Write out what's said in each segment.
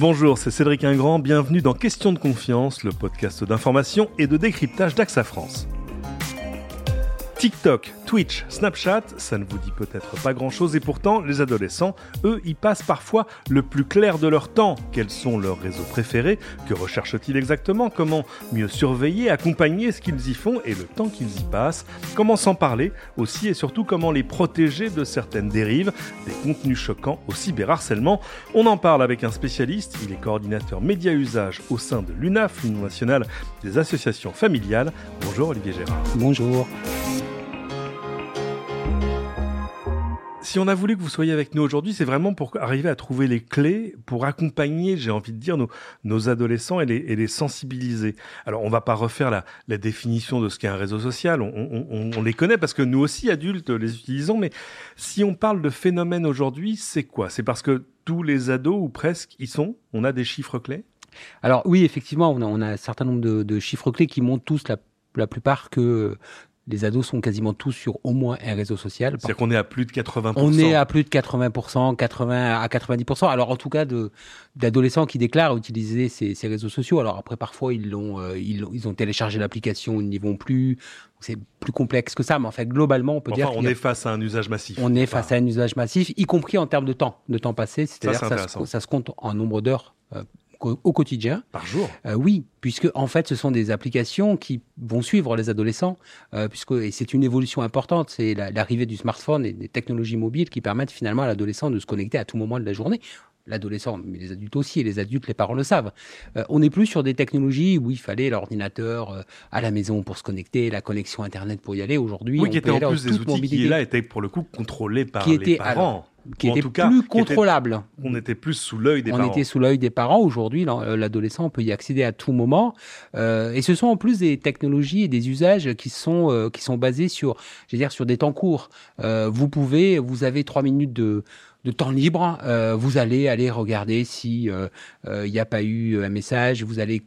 Bonjour, c'est Cédric Ingrand, bienvenue dans Question de confiance, le podcast d'information et de décryptage d'AXA France. TikTok, Twitch, Snapchat, ça ne vous dit peut-être pas grand-chose et pourtant les adolescents, eux, y passent parfois le plus clair de leur temps. Quels sont leurs réseaux préférés? Que recherchent-ils exactement? Comment mieux surveiller, accompagner ce qu'ils y font et le temps qu'ils y passent? Comment s'en parler aussi et surtout comment les protéger de certaines dérives, des contenus choquants au cyberharcèlement? On en parle avec un spécialiste, il est coordinateur média usage au sein de l'UNAF, l'Union nationale des associations familiales. Bonjour Olivier Gérard. Bonjour. Si on a voulu que vous soyez avec nous aujourd'hui, c'est vraiment pour arriver à trouver les clés pour accompagner, j'ai envie de dire, nos, adolescents et les, sensibiliser. Alors, on va pas refaire la, définition de ce qu'est un réseau social. On, les connaît parce que nous aussi, adultes, les utilisons. Mais si on parle de phénomène aujourd'hui, c'est quoi? C'est parce que tous les ados, ou presque, y sont On a des chiffres clés? Alors oui, effectivement, on a, un certain nombre de, chiffres clés qui montrent tous la plupart que les ados sont quasiment tous sur au moins un réseau social. C'est-à-dire qu'on est à plus de 80%. On est à plus de 80%, 80 à 90%. Alors en tout cas de d'adolescents qui déclarent utiliser ces, ces, réseaux sociaux. Alors après parfois ils l'ont euh, ils, ils, ont téléchargé l'application, ils n'y vont plus. C'est plus complexe que ça, mais en fait globalement on peut dire on est face à un usage massif. On est face à un usage massif, y compris en termes de temps, de temps passé. C'est-à-dire ça, ça, ça, se compte en nombre d'heures euh, au quotidien. Par jour euh, Oui, puisque en fait, ce sont des applications qui vont suivre les adolescents, euh, puisque et c'est une évolution importante. C'est l'arrivée du smartphone et des technologies mobiles qui permettent finalement à l'adolescent de se connecter à tout moment de la journée. L'adolescent, mais les adultes aussi, et les adultes, les parents le savent. Euh, on n'est plus sur des technologies où il fallait l'ordinateur à la maison pour se connecter, la connexion Internet pour y aller. Aujourd'hui, oui, qui étaient en plus des outils qui là étaient pour le coup contrôlés par les parents qui était plus contrôlable. on était plus sous l'œil des on parents. On était sous l'œil des parents. Aujourd'hui, euh, l'adolescent peut y accéder à tout moment. Euh, et ce sont en plus des technologies et des usages qui sont euh, qui sont basés sur, je veux dire, sur des temps courts. vous pouvez, vous avez trois minutes de de temps libre, vous allez aller regarder si il n'y a pas eu un message, vous allez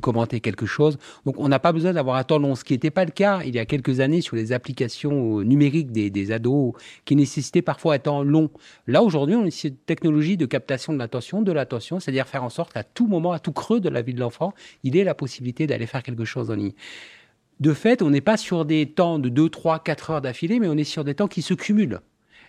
commenter quelque chose. Donc on n'a pas besoin d'avoir un temps long, ce qui n'était pas le cas il y a quelques années sur les applications numériques des, ados qui nécessitaient parfois un temps long. Là aujourd'hui, on a une technologie de captation de l'attention, de l'attention, c'est-à-dire faire en sorte qu'à tout moment, à tout creux de la vie de l'enfant, il ait la possibilité d'aller faire quelque chose en ligne. De fait, on n'est pas sur des temps de 2, 3, 4 heures d'affilée, mais on est sur des temps qui se cumulent.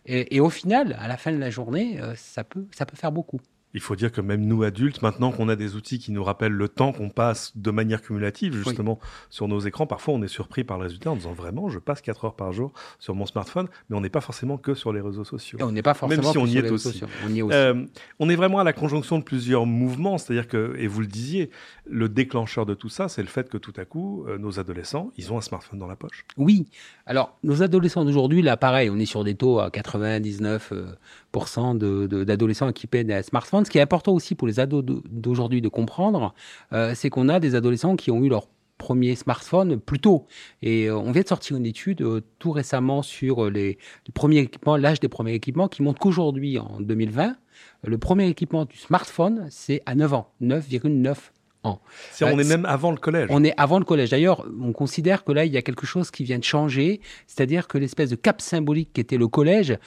Et, et, au final, à la fin de la journée, euh, ça, peut, ça peut faire beaucoup. Il faut dire que même nous adultes, maintenant qu'on a des outils qui nous rappellent le temps qu'on passe de manière cumulative, justement, sur nos écrans, parfois on est surpris par le résultat en disant vraiment, je passe 4 heures par jour sur mon smartphone, mais on n'est pas forcément que sur les réseaux sociaux. on n'est pas forcément même si on y, est aussi. On y est aussi. Euh, on est vraiment à la conjonction de plusieurs mouvements, c'est-à-dire que, et vous le disiez, le déclencheur de tout ça, c'est le fait que tout à coup, euh, nos adolescents, ils ont un smartphone dans la poche. Oui. Alors, nos adolescents d'aujourd'hui, là, pareil, on est sur des taux à 99 d'adolescents équipés d'un smartphone. Ce qui est important aussi pour les ados d'aujourd'hui de comprendre, euh, c'est qu'on a des adolescents qui ont eu leur premier smartphone plus tôt. Et euh, on vient de sortir une étude euh, tout récemment sur les, premiers équipements, l'âge des premiers équipements, qui montre qu'aujourd'hui, en 2020, le premier équipement du smartphone, c'est à 9 ans, 9,9 ans. on est même avant le collège. On est avant le collège. D'ailleurs, on considère que là, il y a quelque chose qui vient de changer, c'est-à-dire que l'espèce de cap symbolique qui était le collège,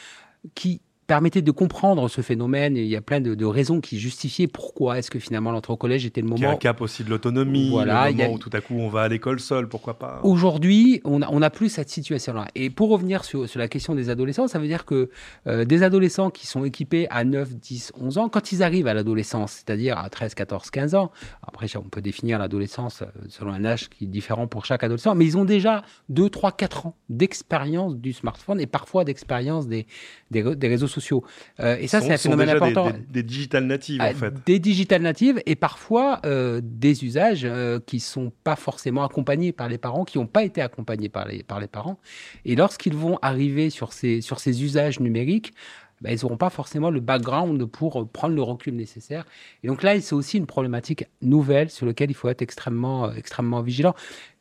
qui permettait de comprendre ce phénomène. Il y a plein de, raisons qui justifiaient pourquoi est-ce que finalement l'entrée au collège était le moment. Il y a un cap aussi de l'autonomie, voilà, le moment où tout à coup on va à l'école seul, pourquoi pas. Aujourd'hui, on n'a on plus cette situation-là. Et pour revenir sur, sur, la question des adolescents, ça veut dire que euh, des adolescents qui sont équipés à 9, 10, 11 ans, quand ils arrivent à l'adolescence, c'est-à-dire à 13, 14, 15 ans, après on peut définir l'adolescence euh, selon un âge qui est différent pour chaque adolescent, mais ils ont déjà 2, 3, 4 ans d'expérience du smartphone et parfois d'expérience des, des, des réseaux sociaux. Euh, et ça, c'est un phénomène important. Des, des, digital natives, en ah, fait. Des digital natives et parfois euh, des usages euh, qui ne sont pas forcément accompagnés par les parents, qui n'ont pas été accompagnés par les, par les parents. Et lorsqu'ils vont arriver sur ces, sur ces usages numériques, ben, ils n'auront pas forcément le background pour prendre le recul nécessaire. Et donc là, c'est aussi une problématique nouvelle sur laquelle il faut être extrêmement, extrêmement vigilant.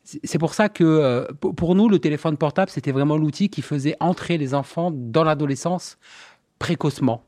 C'est pour ça que euh, pour nous, le téléphone portable, c'était vraiment l'outil qui faisait entrer les enfants dans l'adolescence précocement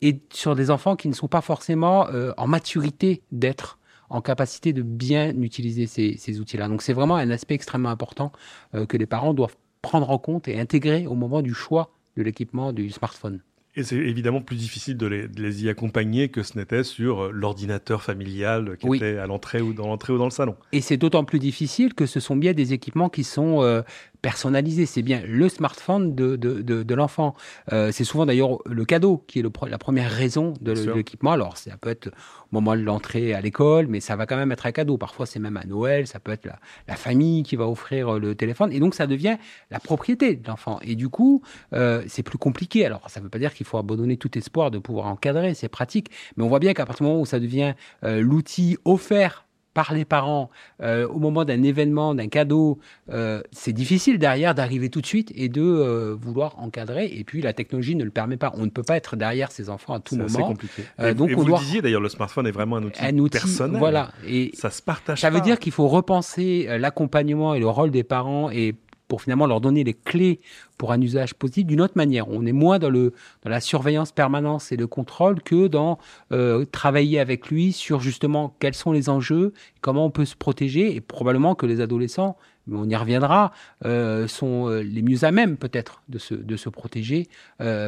et sur des enfants qui ne sont pas forcément euh, en maturité d'être en capacité de bien utiliser ces, outils-là. Donc c'est vraiment un aspect extrêmement important euh, que les parents doivent prendre en compte et intégrer au moment du choix de l'équipement du smartphone. Et c'est évidemment plus difficile de les, y accompagner que ce n'était sur euh, l'ordinateur familial qui était à l'entrée ou dans l'entrée ou dans le salon. Et c'est d'autant plus difficile que ce sont bien des équipements qui sont euh, personnalisé. C'est bien le smartphone de, de, de, l'enfant. Euh, c'est souvent d'ailleurs le cadeau qui est le, la première raison de l'équipement. Alors, ça peut être au moment de l'entrée à l'école, mais ça va quand même être un cadeau. Parfois, c'est même à Noël, ça peut être la, la, famille qui va offrir euh, le téléphone. Et donc, ça devient la propriété de l'enfant. Et du coup, euh, c'est plus compliqué. Alors, ça ne veut pas dire qu'il faut abandonner tout espoir de pouvoir encadrer, c'est pratique. Mais on voit bien qu'à partir du moment où ça devient l'outil offert par les parents euh, au moment d'un événement, d'un cadeau, euh, c'est difficile derrière d'arriver tout de suite et de euh, vouloir encadrer. Et puis la technologie ne le permet pas. On ne peut pas être derrière ses enfants à tout moment. C'est compliqué. donc on vous le disiez d'ailleurs, le smartphone est vraiment un outil, un outil personnel. Voilà. Et ça se partage. Ça veut dire qu'il faut repenser l'accompagnement et le rôle des parents et pour finalement leur donner les clés pour un usage positif d'une autre manière. On est moins dans, le, dans la surveillance permanente et le contrôle que dans euh, travailler avec lui sur justement quels sont les enjeux, comment on peut se protéger et probablement que les adolescents, mais on y reviendra, euh, sont euh, les mieux à même peut-être de se, de se protéger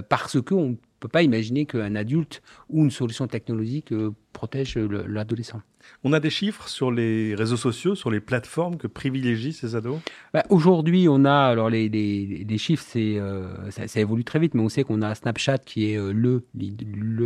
parce qu'on ne peut pas imaginer qu'un adulte ou une solution technologique protège l'adolescent. On a des chiffres sur les réseaux sociaux, sur les plateformes que privilégient ces ados? Bah, Aujourd'hui, on a, alors les, les, chiffres, c'est, euh, ça, évolue très vite, mais on sait qu'on a Snapchat qui est euh, le,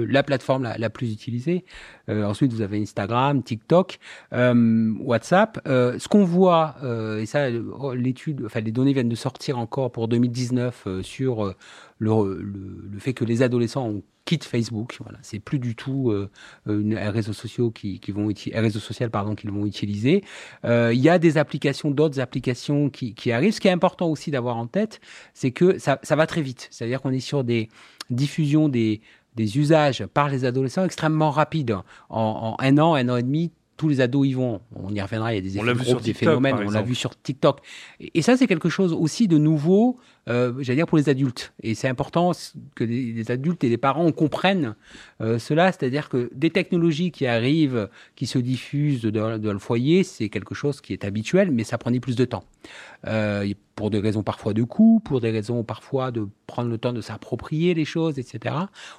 la plateforme la, plus utilisée. Euh, ensuite, vous avez Instagram, TikTok, WhatsApp. ce qu'on voit, et ça, l'étude, enfin, les données viennent de sortir encore pour 2019 sur le, le, fait que les adolescents ont quitte Facebook. Voilà, c'est plus du tout euh, une, un réseau social qui, qui vont un réseau social pardon qu'ils vont utiliser. Euh, il y a des applications, d'autres applications qui, qui, arrivent. Ce qui est important aussi d'avoir en tête, c'est que ça, ça va très vite. C'est-à-dire qu'on est sur des diffusions des des usages par les adolescents extrêmement rapides. En, en un an, un an et demi, tous les ados y vont. On y reviendra, il y a des, effets, des phénomènes, on l'a vu sur TikTok. Et, ça, c'est quelque chose aussi de nouveau, euh, j'allais dire, pour les adultes. Et c'est important que les, adultes et les parents comprennent euh, cela, c'est-à-dire que des technologies qui arrivent, qui se diffusent dans, le foyer, c'est quelque chose qui est habituel, mais ça prenait plus de temps. Euh, pour des raisons parfois de coût, pour des raisons parfois de prendre le temps de s'approprier les choses, etc.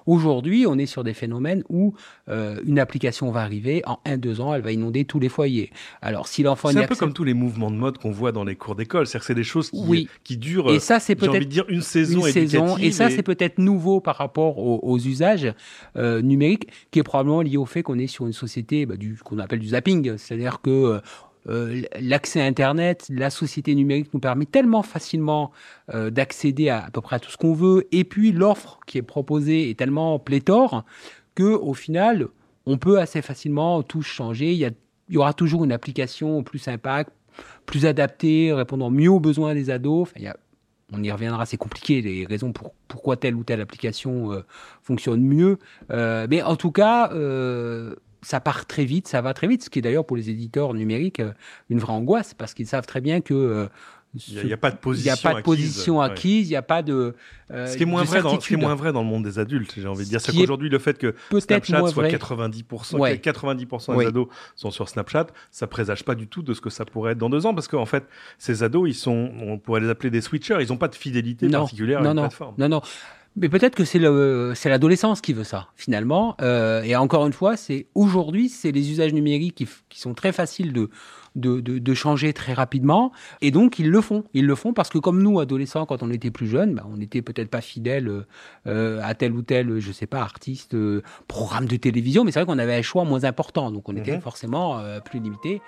Aujourd'hui, on est sur des phénomènes où euh, une application va arriver, en un, deux ans, elle va inonder tous les foyers. Alors, si l'enfant... C'est un peu comme tous les mouvements de mode qu'on voit dans les cours d'école, c'est-à-dire que c'est des choses qui, qui durent, et ça, c'est peut-être dire, une saison. Une saison et ça, c'est peut-être nouveau par rapport aux, usages euh, numériques, qui est probablement lié au fait qu'on est sur une société bah, du qu'on appelle du zapping, c'est-à-dire que euh, euh, l'accès à Internet, la société numérique nous permet tellement facilement euh, d'accéder à à peu près à tout ce qu'on veut, et puis l'offre qui est proposée est tellement pléthore que au final, on peut assez facilement tout changer. Il y, il y aura toujours une application plus sympa, plus adaptée, répondant mieux aux besoins des ados. Enfin, il y a, on y reviendra, c'est compliqué, les raisons pour, pourquoi telle ou telle application euh, fonctionne mieux. mais en tout cas, ça part très vite, ça va très vite, ce qui est d'ailleurs pour les éditeurs numériques euh, une vraie angoisse, parce qu'ils savent très bien que euh, il n'y a, pas de position, il y a pas de position acquise, il n'y a pas de. Euh, ce, qui est moins vrai dans, ce qui est moins vrai dans le monde des adultes, j'ai envie de dire. C'est qu'aujourd'hui, le fait que Snapchat soit 90%, 90% des ados sont sur Snapchat, ça présage pas du tout de ce que ça pourrait être dans deux ans, parce qu'en fait, ces ados, ils sont, on pourrait les appeler des switchers, ils n'ont pas de fidélité particulière à une plateforme. Non, non. Mais peut-être que c'est c'est l'adolescence qui veut ça finalement. Euh, et encore une fois, c'est aujourd'hui, c'est les usages numériques qui, qui, sont très faciles de, de, de, de, changer très rapidement. Et donc ils le font. Ils le font parce que comme nous adolescents, quand on était plus jeunes, bah, on n'était peut-être pas fidèles euh, à tel ou tel, je sais pas, artiste, euh, programme de télévision. Mais c'est vrai qu'on avait un choix moins important, donc on était mhm. forcément plus limité.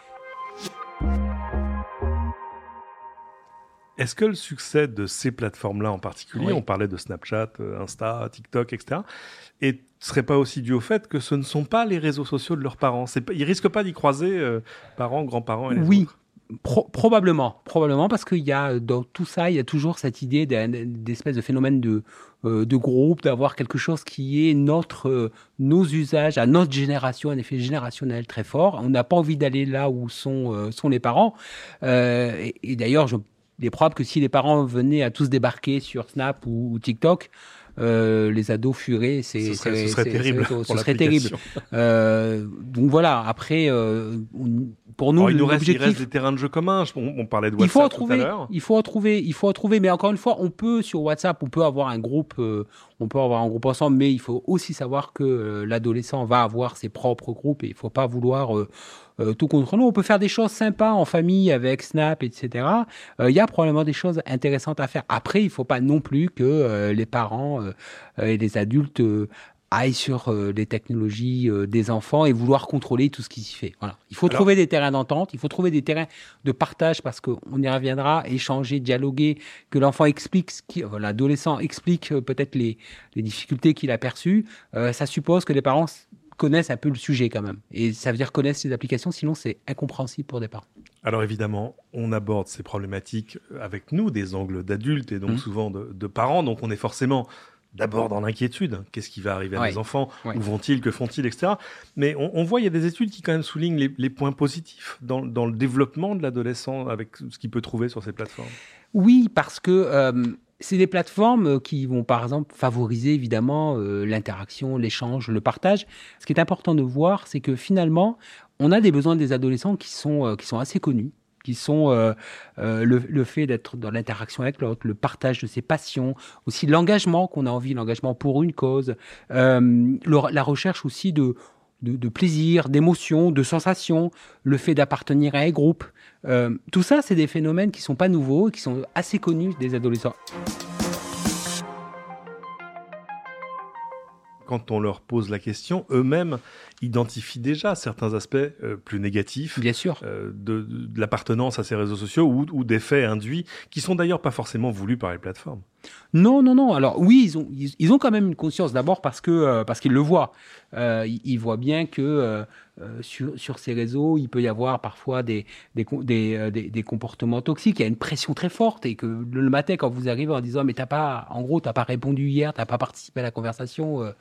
Est-ce que le succès de ces plateformes-là en particulier, on parlait de Snapchat, euh, Insta, TikTok, etc., et serait pas aussi dû au fait que ce ne sont pas les réseaux sociaux de leurs parents? Ils Ils risquent pas d'y croiser euh, parents, grands-parents et les oui. probablement, probablement parce qu'il y a dans tout ça, il y a toujours cette idée d'espèce de phénomène de, euh, de groupe, d'avoir quelque chose qui est notre, nos usages, à notre génération, un effet générationnel très fort. On n'a pas envie d'aller là où sont, sont les parents. et, et d'ailleurs, je il est probable que si les parents venaient à tous débarquer sur Snap ou, TikTok, les ados fuiraient. C'est, ce serait, ce serait terrible. Ce serait terrible. donc voilà. Après, pour nous, il nous reste, il reste des terrains de jeu communs. On, parlait de WhatsApp il faut en trouver, tout à l'heure. Il faut en trouver. Il faut en trouver. Mais encore une fois, on peut sur WhatsApp, on peut avoir un groupe, on peut avoir un groupe ensemble, mais il faut aussi savoir que l'adolescent va avoir ses propres groupes et il faut pas vouloir euh, tout contre nous. On peut faire des choses sympas en famille avec Snap, etc. Il y a probablement des choses intéressantes à faire. Après, il ne faut pas non plus que euh, les parents euh, et les adultes aillent sur les technologies des enfants et vouloir contrôler tout ce qui s'y fait. Voilà. Il faut trouver des terrains d'entente, il faut trouver des terrains de partage parce qu'on y reviendra, échanger, dialoguer, que l'enfant explique, l'adolescent explique peut-être les, les, difficultés qu'il a perçues. ça suppose que les parents connaissent un peu le sujet quand même. Et ça veut dire connaissent les applications, sinon c'est incompréhensible pour des parents. Alors évidemment, on aborde ces problématiques avec nous, des angles d'adultes et donc mmh. souvent de, parents, donc on est forcément d'abord dans l'inquiétude. Qu'est-ce qui va arriver à mes enfants? Où vont-ils? Que font-ils? Etc. Mais on, voit, il y a des études qui quand même soulignent les, points positifs dans, le développement de l'adolescent avec ce qu'il peut trouver sur ces plateformes. Oui, parce que... Euh, c'est des plateformes euh, qui vont par exemple favoriser évidemment euh, l'interaction, l'échange, le partage. Ce qui est important de voir, c'est que finalement, on a des besoins des adolescents qui sont, euh, qui sont assez connus qui sont le, fait d'être dans l'interaction avec l'autre, le partage de ses passions, aussi l'engagement qu'on a envie, l'engagement pour une cause, la recherche aussi de, de, plaisir, d'émotion, de sensations, le fait d'appartenir à un groupe. Euh, tout ça, c'est des phénomènes qui ne sont pas nouveaux et qui sont assez connus des adolescents. quand on leur pose la question, eux-mêmes identifient déjà certains aspects euh, plus négatifs Bien sûr. Euh, de, l'appartenance à ces réseaux sociaux ou, ou des faits induits, qui sont d'ailleurs pas forcément voulus par les plateformes. Non, non, non. Alors oui, ils ont, ils, ont quand même une conscience d'abord parce que euh, parce qu'ils le voient. ils, voient bien que sur, sur ces réseaux, il peut y avoir parfois des des, des, des, comportements toxiques. Il y a une pression très forte et que le matin, quand vous arrivez en disant mais t'as pas, en gros, t'as pas répondu hier, t'as pas participé à la conversation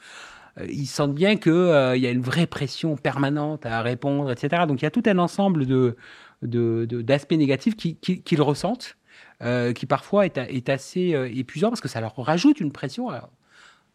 euh, ils sentent bien qu'il euh, y a une vraie pression permanente à répondre, etc. Donc il y a tout un ensemble de, d'aspects négatifs qu'ils qui, qui ressentent, euh, qui parfois est, est assez épuisant parce que ça leur rajoute une pression.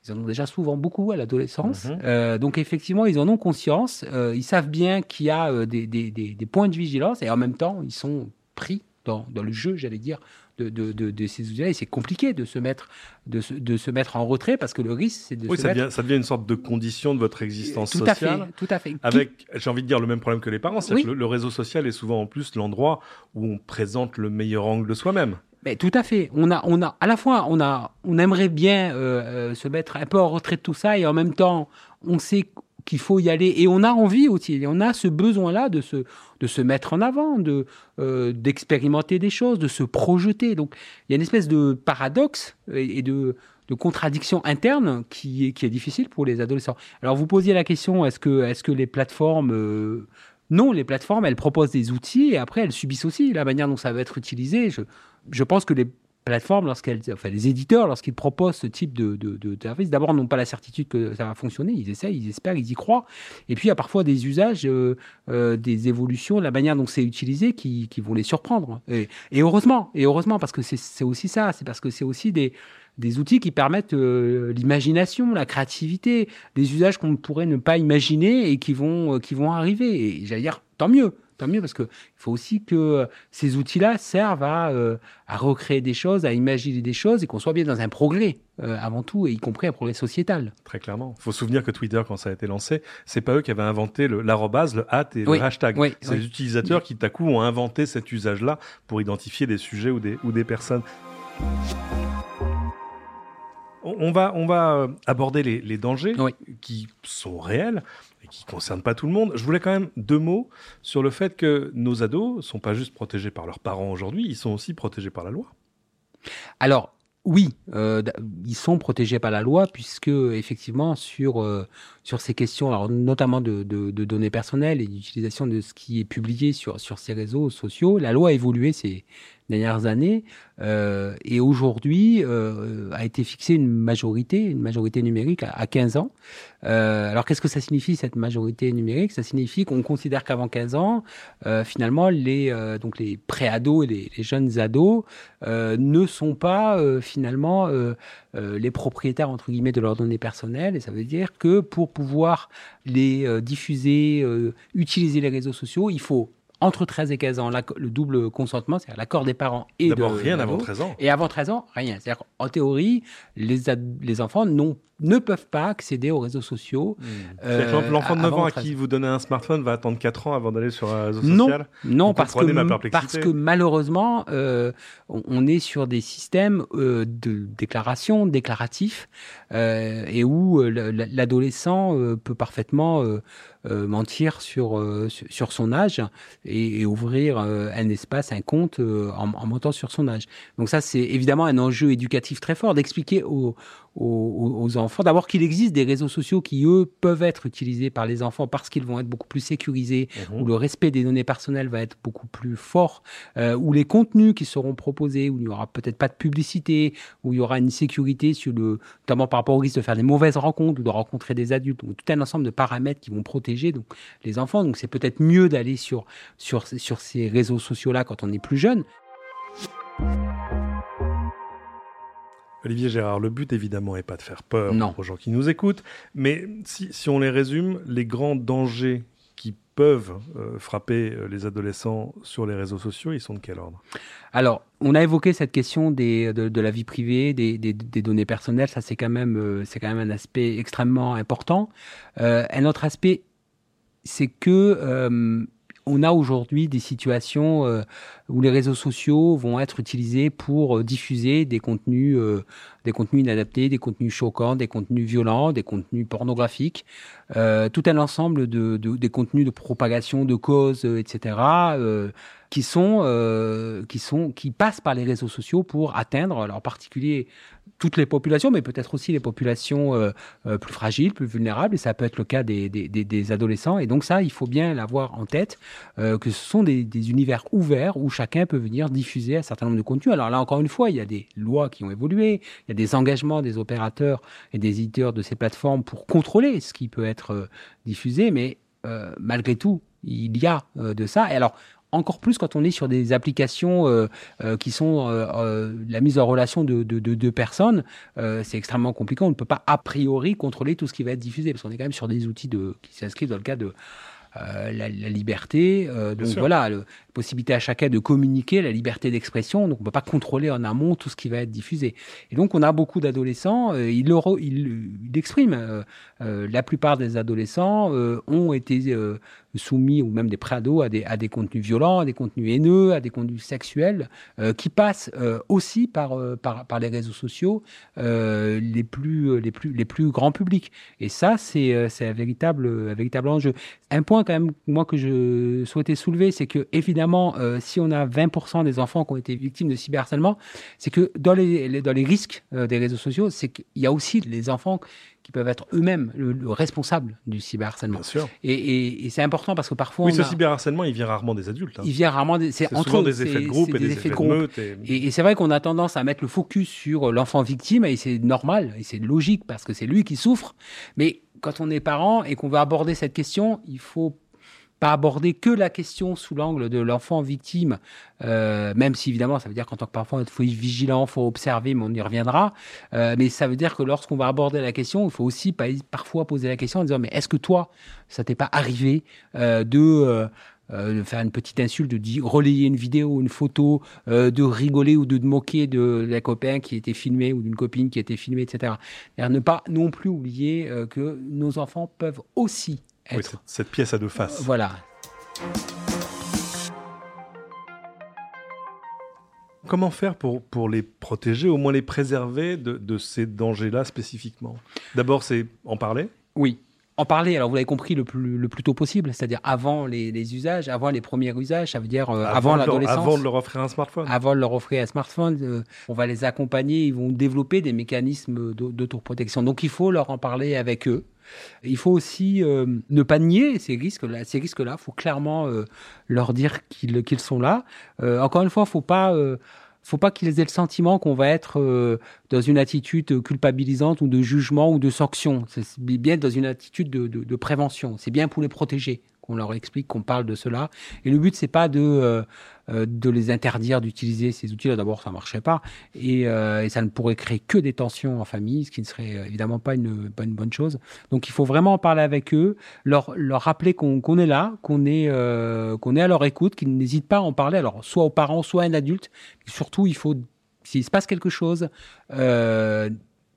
ils en ont déjà souvent beaucoup à l'adolescence. Mhm. donc effectivement, ils en ont conscience. ils savent bien qu'il y a des, des, des, points de vigilance et en même temps, ils sont pris dans, dans le jeu, j'allais dire, de, de, ces outils-là. Et c'est compliqué de se, mettre, de, se, de se mettre en retrait parce que le risque, c'est de oui, se ça mettre... Devient, ça devient une sorte de condition de votre existence tout sociale. À fait, tout à fait. Avec, j'ai envie de dire, le même problème que les parents. C'est que le, réseau social est souvent en plus l'endroit où on présente le meilleur angle de soi-même. Mais tout à fait. On a, on a, à la fois, on a, on aimerait bien euh, euh, se mettre un peu en retrait de tout ça, et en même temps, on sait qu'il faut y aller. Et on a envie aussi, et on a ce besoin-là de se, de se mettre en avant, de, euh, d'expérimenter des choses, de se projeter. Donc il y a une espèce de paradoxe et de, de contradiction interne qui est, qui est difficile pour les adolescents. Alors vous posiez la question, est-ce que, est-ce que les plateformes... Euh, non, les plateformes, elles proposent des outils et après, elles subissent aussi la manière dont ça va être utilisé. Je, je pense que les plateformes, lorsqu'elles, enfin les éditeurs, lorsqu'ils proposent ce type de, de, service, d'abord n'ont pas la certitude que ça va fonctionner, ils essayent, ils espèrent, ils y croient. Et puis il y a parfois des usages, euh, euh, des évolutions, la manière dont c'est utilisé qui, qui, vont les surprendre. Et, heureusement, et heureusement parce que c'est aussi ça, c'est parce que c'est aussi des, des outils qui permettent euh, l'imagination, la créativité, des usages qu'on pourrait ne pas imaginer et qui vont, qui vont arriver. Et j'allais dire, tant mieux tant mieux parce qu'il faut aussi que euh, ces outils-là servent euh, à, recréer des choses, à imaginer des choses et qu'on soit bien dans un progrès euh, avant tout, et y compris un progrès sociétal. Très clairement. Il faut se souvenir que Twitter, quand ça a été lancé, c'est pas eux qui avaient inventé l'arrobase, le, hat et le hashtag. c'est les utilisateurs qui, tout à coup, ont inventé cet usage-là pour identifier des sujets ou des, ou des personnes. On va, on va aborder les, les dangers qui sont réels qui ne concerne pas tout le monde. Je voulais quand même deux mots sur le fait que nos ados ne sont pas juste protégés par leurs parents aujourd'hui, ils sont aussi protégés par la loi. Alors, oui, euh, ils sont protégés par la loi puisque effectivement sur euh, sur ces questions, notamment de, données personnelles et d'utilisation de ce qui est publié sur sur ces réseaux sociaux, la loi a évolué ces dernières années. Euh, et aujourd'hui, euh, a été fixée une majorité, une majorité numérique à, 15 ans. Euh, alors, qu'est-ce que ça signifie cette majorité numérique? Ça signifie qu'on considère qu'avant 15 ans, finalement, les donc les pré-ados et les, les, jeunes ados ne sont pas finalement les propriétaires entre guillemets de leurs données personnelles. Et ça veut dire que pour pouvoir les diffuser, utiliser les réseaux sociaux, il faut entre 13 et 15 ans, le double consentement, c'est-à-dire l'accord des parents et de. D'abord, rien avant 13 ans. Et avant 13 ans, rien. C'est-à-dire qu'en théorie, les, les enfants n'ont ne peuvent pas accéder aux réseaux sociaux. Mmh. Euh, L'enfant de 9 ans à qui vous donnez un smartphone va attendre 4 ans avant d'aller sur un réseau social Non, parce que, parce que malheureusement, euh, on est sur des systèmes euh, de déclaration, déclaratifs, euh, et où l'adolescent peut parfaitement mentir sur, sur son âge et, et ouvrir un espace, un compte en, en montant sur son âge. Donc ça, c'est évidemment un enjeu éducatif très fort d'expliquer aux, aux, enfants. D'abord qu'il existe des réseaux sociaux qui, eux, peuvent être utilisés par les enfants parce qu'ils vont être beaucoup plus sécurisés, mhm. où le respect des données personnelles va être beaucoup plus fort, euh, où les contenus qui seront proposés, où il n'y aura peut-être pas de publicité, où il y aura une sécurité, sur le, notamment par rapport au risque de faire des mauvaises rencontres ou de rencontrer des adultes, donc tout un ensemble de paramètres qui vont protéger donc, les enfants. Donc c'est peut-être mieux d'aller sur, sur, sur ces réseaux sociaux-là quand on est plus jeune. Olivier Gérard, le but évidemment n'est pas de faire peur aux gens qui nous écoutent, mais si, on les résume, les grands dangers qui peuvent euh, frapper euh, les adolescents sur les réseaux sociaux, ils sont de quel ordre? Alors, on a évoqué cette question de, la vie privée, des, données personnelles, ça c'est quand, même, euh, quand même un aspect extrêmement important. un autre aspect, c'est que on a aujourd'hui des situations euh, où les réseaux sociaux vont être utilisés pour euh, diffuser des contenus, euh, des contenus inadaptés, des contenus choquants, des contenus violents, des contenus pornographiques, tout un ensemble de, des contenus de propagation de causes, etc. qui sont qui sont qui passent par les réseaux sociaux pour atteindre, alors en particulier toutes les populations, mais peut-être aussi les populations euh, euh, plus fragiles, plus vulnérables, et ça peut être le cas des, des, des, adolescents. Et donc ça, il faut bien l'avoir en tête, euh, que ce sont des, univers ouverts où chacun peut venir diffuser un certain nombre de contenus. Alors là, encore une fois, il y a des lois qui ont évolué, il y a des engagements des opérateurs et des éditeurs de ces plateformes pour contrôler ce qui peut être diffusé, mais malgré tout, il y a de ça. Et alors, encore plus quand on est sur des applications euh, euh, qui sont euh, la mise en relation de deux personnes, c'est extrêmement compliqué. On ne peut pas a priori contrôler tout ce qui va être diffusé parce qu'on est quand même sur des outils de, qui s'inscrivent dans le cadre de la, la, liberté. donc voilà, la possibilité à chacun de communiquer, la liberté d'expression. Donc on ne peut pas contrôler en amont tout ce qui va être diffusé. Et donc on a beaucoup d'adolescents, ils, ils, ils, expriment. la plupart des adolescents ont été soumis, ou même des préados, à des, à des contenus violents, à des contenus haineux, à des contenus sexuels, euh, qui passent euh, aussi par, euh, par, par, les réseaux sociaux les, plus, les, plus, les plus grands publics. Et ça, c'est un véritable, véritable enjeu. Un point quand même, moi, que je souhaitais soulever, c'est que, évidemment, si on a 20% des enfants qui ont été victimes de cyberharcèlement, c'est que dans les, dans les risques des réseaux sociaux, c'est qu'il y a aussi les enfants qui peuvent être eux-mêmes le, responsable du cyberharcèlement. Bien sûr. Et, c'est important parce que parfois. Oui, ce cyberharcèlement, il vient rarement des adultes. Hein. Il vient rarement des. C'est entre des effets de groupe et des, effets, de, groupe. Et, c'est vrai qu'on a tendance à mettre le focus sur l'enfant victime et c'est normal et c'est logique parce que c'est lui qui souffre. Mais quand on est parent et qu'on veut aborder cette question, il faut pas aborder que la question sous l'angle de l'enfant victime, euh, même si évidemment ça veut dire qu'en tant que parent il faut être vigilant, il faut observer, mais on y reviendra. Euh, mais ça veut dire que lorsqu'on va aborder la question, il faut aussi parfois poser la question en disant mais est-ce que toi ça t'est pas arrivé euh, de faire une petite insulte, de relayer une vidéo, une photo, de rigoler ou de te moquer de la copain qui était filmé ou d'une copine qui était filmée, etc. ne pas non plus oublier que nos enfants peuvent aussi oui, cette pièce à deux faces. voilà. Comment faire pour, pour les protéger, au moins les préserver de, de ces dangers-là spécifiquement? D'abord, c'est en parler? Oui, en parler, alors vous l'avez compris, le plus, le plus tôt possible, c'est-à-dire avant les, les, usages, avant les premiers usages, ça veut dire euh, avant, l'adolescence. Avant de leur offrir un smartphone. Avant de leur offrir un smartphone, euh, on va les accompagner, ils vont développer des mécanismes d'autoprotection. Donc il faut leur en parler avec eux. Il faut aussi euh, ne pas nier ces risques-là. Ces risques-là, il faut clairement leur dire qu'ils qu'ils sont là. encore une fois, il ne faut pas faut pas qu'ils aient le sentiment qu'on va être euh, dans une attitude culpabilisante ou de jugement ou de sanction. C'est bien dans une attitude de, prévention. C'est bien pour les protéger qu'on leur explique qu'on parle de cela. Et le but, c'est pas de, euh, euh, de les interdire d'utiliser ces outils-là. D'abord, ça marcherait pas. Et, euh, et, ça ne pourrait créer que des tensions en famille, ce qui ne serait évidemment pas une, bonne chose. Donc, il faut vraiment en parler avec eux, leur, leur rappeler qu'on est là, qu'on est, qu'on est à leur écoute, qu'ils n'hésitent pas à en parler, alors soit aux parents, soit à un adulte. surtout, il faut, s'il se passe quelque chose,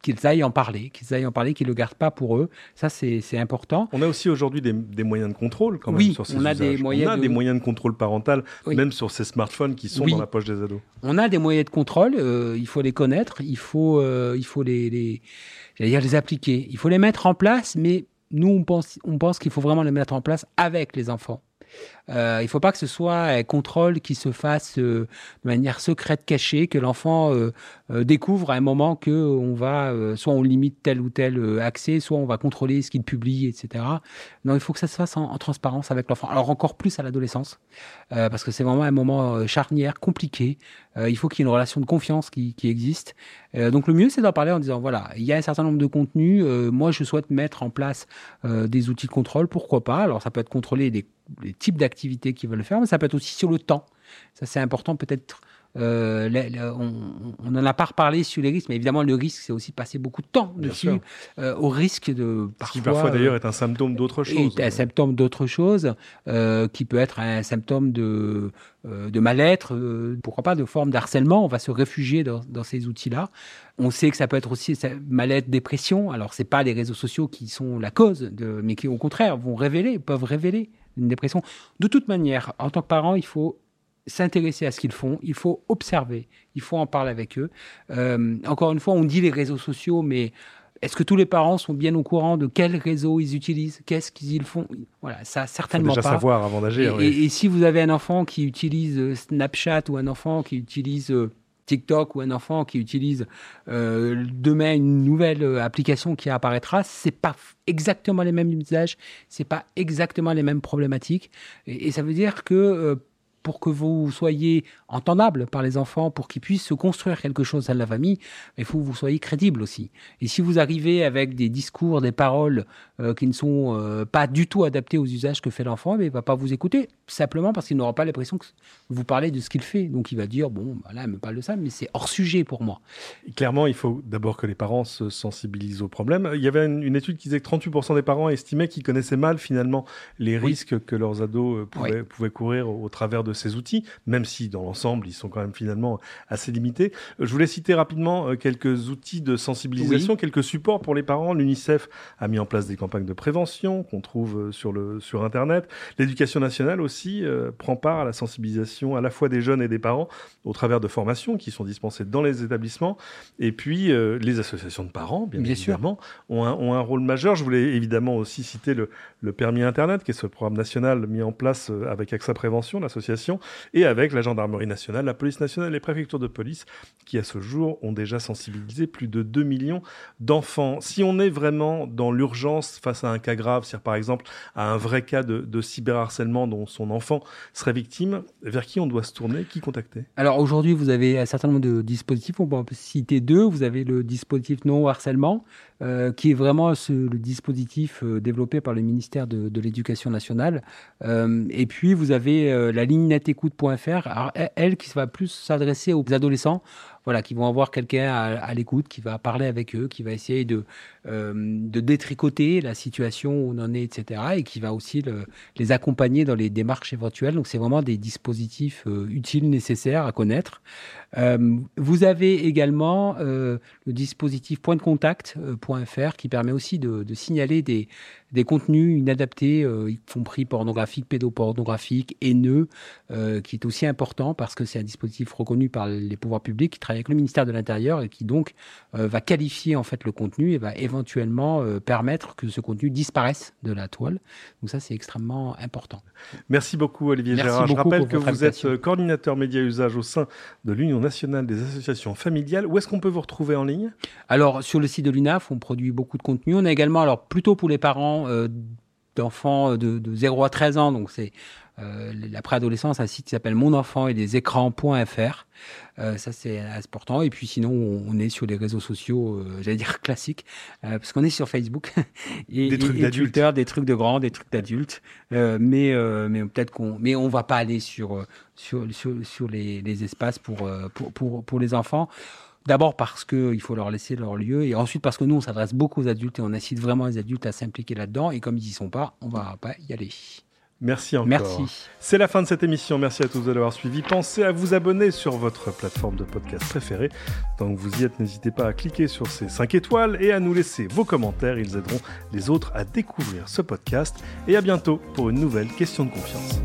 qu'ils aillent en parler, qu'ils aillent en parler, qu'ils ne le gardent pas pour eux. Ça, c'est important. On a aussi aujourd'hui des, des, moyens de contrôle quand même oui, sur ces on a Des moyens on a de... des moyens de contrôle parental, même sur ces smartphones qui sont oui. dans la poche des ados. On a des moyens de contrôle, euh, il faut les connaître, il faut, euh, il faut les, les, dire, les appliquer. Il faut les mettre en place, mais nous, on pense, on pense qu'il faut vraiment les mettre en place avec les enfants. Euh, il ne faut pas que ce soit un contrôle qui se fasse euh, de manière secrète, cachée, que l'enfant euh, découvre à un moment que on va, soit on limite tel ou tel accès, soit on va contrôler ce qu'il publie, etc. Non, il faut que ça se fasse en, en transparence avec l'enfant. Alors encore plus à l'adolescence, parce que c'est vraiment un moment charnière, compliqué. il faut qu'il y ait une relation de confiance qui, qui existe. donc le mieux, c'est d'en parler en disant voilà, il y a un certain nombre de contenus. moi, je souhaite mettre en place des outils de contrôle. Pourquoi pas Alors ça peut être contrôler des, des types d'activités activités qui veulent le faire, mais ça peut être aussi sur le temps. Ça, c'est important, peut-être. Euh, on n'en a pas reparlé sur les risques, mais évidemment, le risque, c'est aussi passer beaucoup de temps Bien dessus, euh, au risque de parfois. qui parfois d'ailleurs est un symptôme d'autre chose. un symptôme d'autre chose, euh, qui peut être un symptôme de, de mal-être, pourquoi pas de forme d'harcèlement. On va se réfugier dans, dans ces outils-là. On sait que ça peut être aussi mal-être, dépression. Alors, c'est pas les réseaux sociaux qui sont la cause, de, mais qui au contraire vont révéler, peuvent révéler une dépression. De toute manière, en tant que parent, il faut s'intéresser à ce qu'ils font, il faut observer, il faut en parler avec eux. Euh, encore une fois, on dit les réseaux sociaux, mais est-ce que tous les parents sont bien au courant de quels réseaux ils utilisent Qu'est-ce qu'ils font? Voilà, ça certainement faut déjà pas. savoir avant d'agir. Et, oui. et, et, si vous avez un enfant qui utilise euh, Snapchat ou un enfant qui utilise euh, TikTok ou un enfant qui utilise euh, demain une nouvelle euh, application qui apparaîtra, c'est pas exactement les mêmes usages, c'est pas exactement les mêmes problématiques, et, ça veut dire que euh, pour que vous soyez entendable par les enfants, pour qu'ils puissent se construire quelque chose à la famille, il faut que vous soyez crédible aussi. Et si vous arrivez avec des discours, des paroles euh, qui ne sont euh, pas du tout adaptés aux usages que fait l'enfant, il ne va pas vous écouter, simplement parce qu'il n'aura pas l'impression que vous parlez de ce qu'il fait. Donc il va dire, bon, bah là, elle me parle de ça, mais c'est hors sujet pour moi. Clairement, il faut d'abord que les parents se sensibilisent au problème. Il y avait une, une étude qui disait que 38% des parents estimaient qu'ils connaissaient mal finalement les oui. risques que leurs ados pouvaient, oui. pouvaient courir au, au travers de ces outils, même si dans l'ensemble, ils sont quand même finalement assez limités. Je voulais citer rapidement euh, quelques outils de sensibilisation, oui. quelques supports pour les parents. L'UNICEF a mis en place des campagnes de prévention qu'on trouve euh, sur, le, sur Internet. L'éducation nationale aussi euh, prend part à la sensibilisation à la fois des jeunes et des parents au travers de formations qui sont dispensées dans les établissements. Et puis, euh, les associations de parents, bien, bien évidemment, ont un, ont un, rôle majeur. Je voulais évidemment aussi citer le, le permis Internet, qui est ce programme national mis en place avec AXA Prévention, l'association, et avec la gendarmerie nationale, la police nationale et les préfectures de police, qui à ce jour ont déjà sensibilisé plus de 2 millions d'enfants. Si on est vraiment dans l'urgence face à un cas grave, c'est-à-dire par exemple à un vrai cas de, cyberharcèlement dont son enfant serait victime, vers qui on doit se tourner, qui contacter? Alors aujourd'hui, vous avez un certain nombre de dispositifs, on peut citer deux. Vous avez le dispositif non harcèlement, euh, qui est vraiment ce, le dispositif euh, développé par le ministère de, de l'Éducation nationale. Euh, et puis vous avez euh, la ligne netécoute.fr, elle qui va plus s'adresser aux adolescents voilà, qui vont avoir quelqu'un à, l'écoute, qui va parler avec eux, qui va essayer de, euh, de détricoter la situation où on en est, etc., et qui va aussi le, les accompagner dans les démarches éventuelles. Donc, c'est vraiment des dispositifs euh, utiles, nécessaires à connaître. Euh, vous avez également le dispositif point de contact.fr qui permet aussi de, signaler des, des contenus inadaptés, y compris pornographiques, pédopornographiques, haineux, qui est aussi important parce que c'est un dispositif reconnu par les pouvoirs publics qui travaille avec le ministère de l'Intérieur et qui donc va qualifier en fait le contenu et va éventuellement permettre que ce contenu disparaisse de la toile. Donc ça, c'est extrêmement important. Merci beaucoup, Olivier Gérard. Je rappelle que vous êtes coordinateur média usage au sein de l'Union nationale des associations familiales. Où est-ce qu'on peut vous retrouver en ligne? Alors, sur le site de l'UNAF, on produit beaucoup de contenu. On a également, alors plutôt pour les parents euh, d'enfants de, 0 à 13 ans, donc c'est euh, la préadolescence, un site qui s'appelle Mon enfant et les écrans.fr. Euh, ça, c'est important. Et puis sinon, on est sur les réseaux sociaux, euh, j'allais dire classiques, euh, parce qu'on est sur Facebook. et, des trucs d'adultes. Des trucs de grands, des trucs d'adultes. mais mais peut-être qu'on mais on va pas aller sur, sur, sur, les, les, espaces pour, pour, pour, pour les enfants. D'abord parce qu'il faut leur laisser leur lieu, et ensuite parce que nous, on s'adresse beaucoup aux adultes et on incite vraiment les adultes à s'impliquer là-dedans. Et comme ils n'y sont pas, on va pas y aller. Merci encore. Merci. C'est la fin de cette émission. Merci à tous de l'avoir suivi. Pensez à vous abonner sur votre plateforme de podcast préférée. Tant que vous y êtes, n'hésitez pas à cliquer sur ces 5 étoiles et à nous laisser vos commentaires. Ils aideront les autres à découvrir ce podcast. Et à bientôt pour une nouvelle question de confiance.